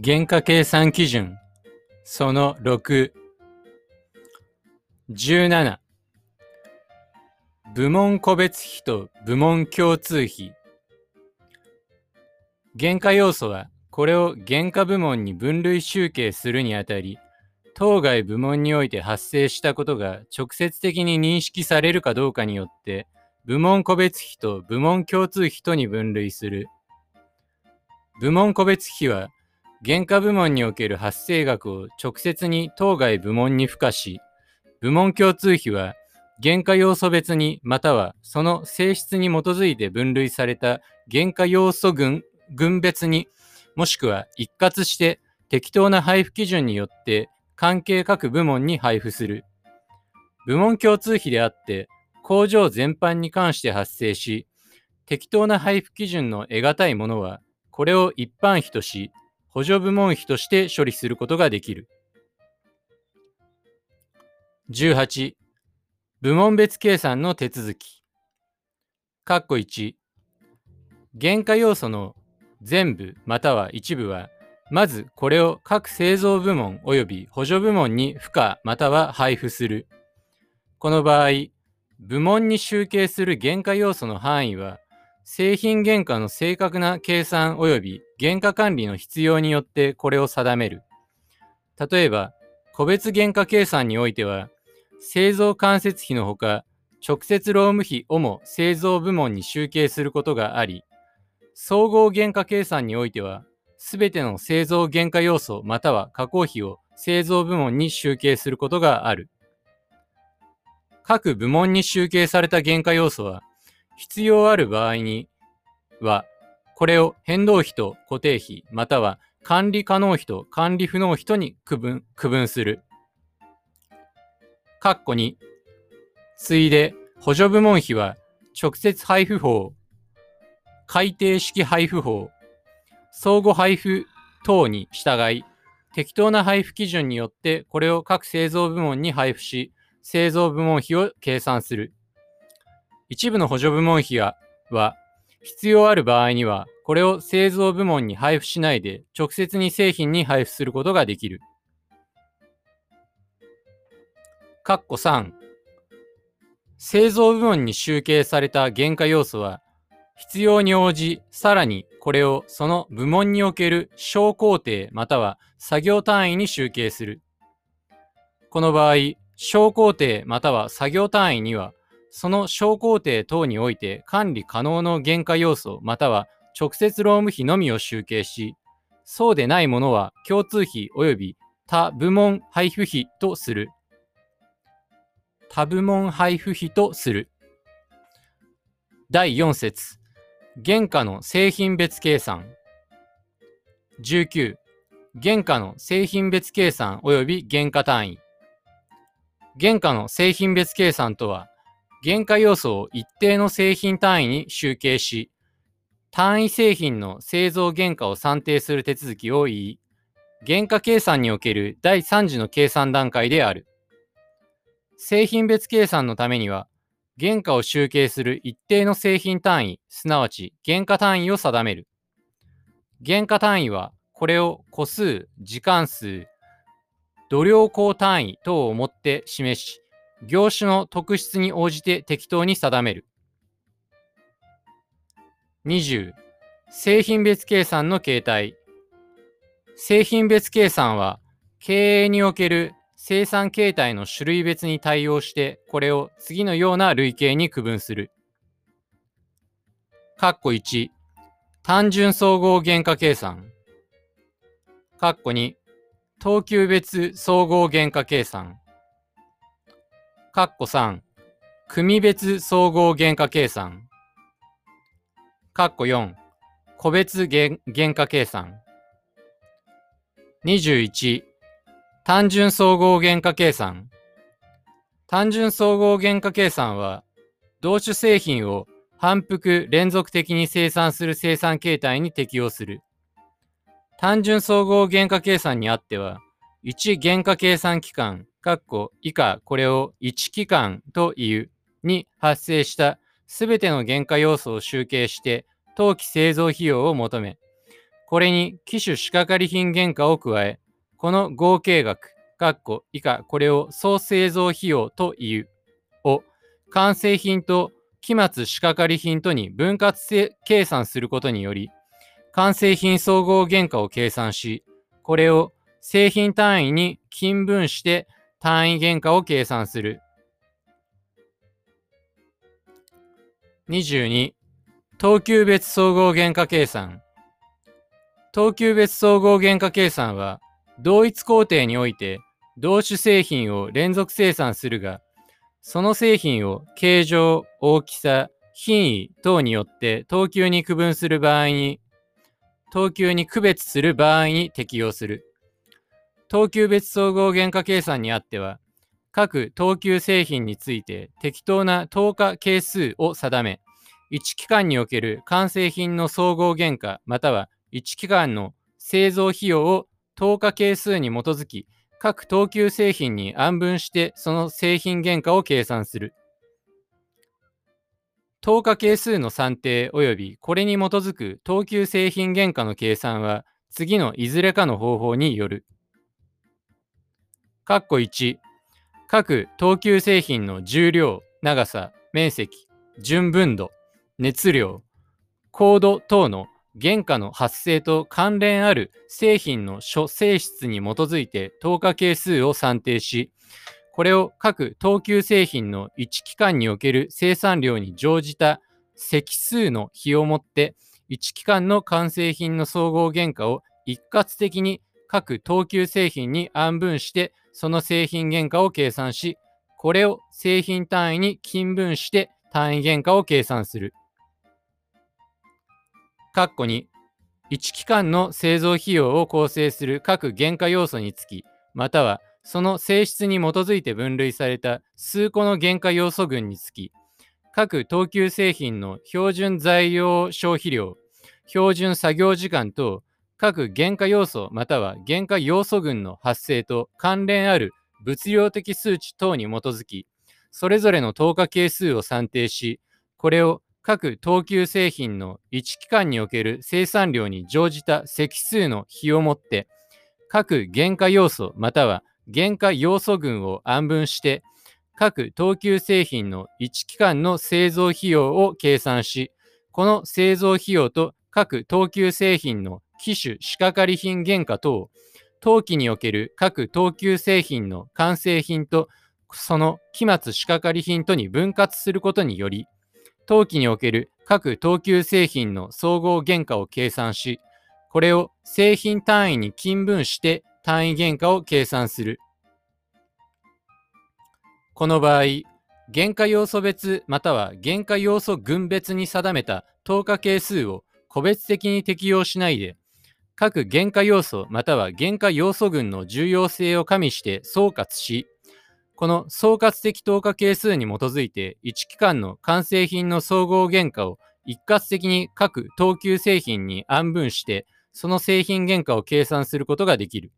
原価計算基準。その6 17部門個別費と部門共通費。原価要素はこれを原価部門に分類集計するにあたり当該部門において発生したことが直接的に認識されるかどうかによって部門個別費と部門共通費とに分類する。部門個別費は原価部門における発生額を直接に当該部門に付加し、部門共通費は原価要素別にまたはその性質に基づいて分類された原価要素群群別にもしくは一括して適当な配布基準によって関係各部門に配布する。部門共通費であって工場全般に関して発生し、適当な配布基準の得難いものはこれを一般費とし、補助部門費として処理することができる。18、部門別計算の手続き。括弧1、原価要素の全部または一部は、まずこれを各製造部門及び補助部門に付加または配布する。この場合、部門に集計する原価要素の範囲は、製品原価の正確な計算及び原価管理の必要によってこれを定める。例えば、個別原価計算においては、製造間接費のほか、直接労務費をも製造部門に集計することがあり、総合原価計算においては、すべての製造原価要素または加工費を製造部門に集計することがある。各部門に集計された原価要素は、必要ある場合には、これを変動費と固定費、または管理可能費と管理不能費とに区分区分する。括弧に、ついで補助部門費は直接配布法、改定式配布法、相互配布等に従い、適当な配布基準によってこれを各製造部門に配布し、製造部門費を計算する。一部の補助部門費は必要ある場合には、これを製造部門に配布しないで直接に製品に配布することができる。括弧3製造部門に集計された原価要素は必要に応じさらにこれをその部門における小工程または作業単位に集計する。この場合、小工程または作業単位にはその小工程等において管理可能の原価要素または直接労務費のみを集計し、そうでないものは共通費及び他部門配布費とする。他部門配布費とする。第4節原価の製品別計算。19原価の製品別計算及び原価単位。原価の製品別計算とは、原価要素を一定の製品単位に集計し、単位製品の製造原価を算定する手続きを言い、原価計算における第3次の計算段階である。製品別計算のためには、原価を集計する一定の製品単位、すなわち原価単位を定める。原価単位は、これを個数、時間数、度量項単位等をもって示し、業種の特質に応じて適当に定める。20. 製品別計算の形態。製品別計算は、経営における生産形態の種類別に対応して、これを次のような類型に区分する。括弧1、単純総合原価計算。括弧2、等級別総合原価計算。括弧3、組別総合原価計算。括弧4、個別原原価計算。21、単純総合原価計算。単純総合原価計算は、同種製品を反復連続的に生産する生産形態に適用する。単純総合原価計算にあっては、1原価計算期間、以下これを1期間という、に発生したすべての原価要素を集計して当期製造費用を求め、これに機種仕掛かり品原価を加え、この合計額、以下これを総製造費用という、を完成品と期末仕掛かり品とに分割計算することにより、完成品総合原価を計算し、これを製品単位に均分して単位原価を計算する。22、等級別総合原価計算。等級別総合原価計算は、同一工程において同種製品を連続生産するが、その製品を形状、大きさ、品位等によって等級に区分する場合に、等級に区別する場合に適用する。等級別総合原価計算にあっては、各等級製品について適当な等価係数を定め、1期間における完成品の総合原価または1期間の製造費用を等価係数に基づき、各等級製品に暗分してその製品原価を計算する。等価係数の算定及びこれに基づく等級製品原価の計算は次のいずれかの方法による。括弧1、各等級製品の重量、長さ、面積、純分度、熱量、高度等の原価の発生と関連ある製品の諸性質に基づいて等価係数を算定し、これを各等級製品の1期間における生産量に乗じた積数の比をもって1期間の完成品の総合原価を一括的に各等級製品に暗分してその製品原価を計算し、これを製品単位に均分して単位原価を計算する。括弧に、1期間の製造費用を構成する各原価要素につき、またはその性質に基づいて分類された数個の原価要素群につき、各等級製品の標準材料消費量、標準作業時間等、各原価要素または原価要素群の発生と関連ある物量的数値等に基づき、それぞれの等価係数を算定し、これを各等級製品の1期間における生産量に乗じた積数の比をもって、各原価要素または原価要素群を暗分して、各等級製品の1期間の製造費用を計算し、この製造費用と各等級製品の機種、仕掛かり品原価等、当期における各等級製品の完成品とその期末仕掛かり品とに分割することにより、当期における各等級製品の総合原価を計算し、これを製品単位に均分して単位原価を計算する。この場合、原価要素別または原価要素群別に定めた等価係数を個別的に適用しないで、各原価要素または原価要素群の重要性を加味して総括し、この総括的等価係数に基づいて1期間の完成品の総合原価を一括的に各等級製品に暗分して、その製品原価を計算することができる。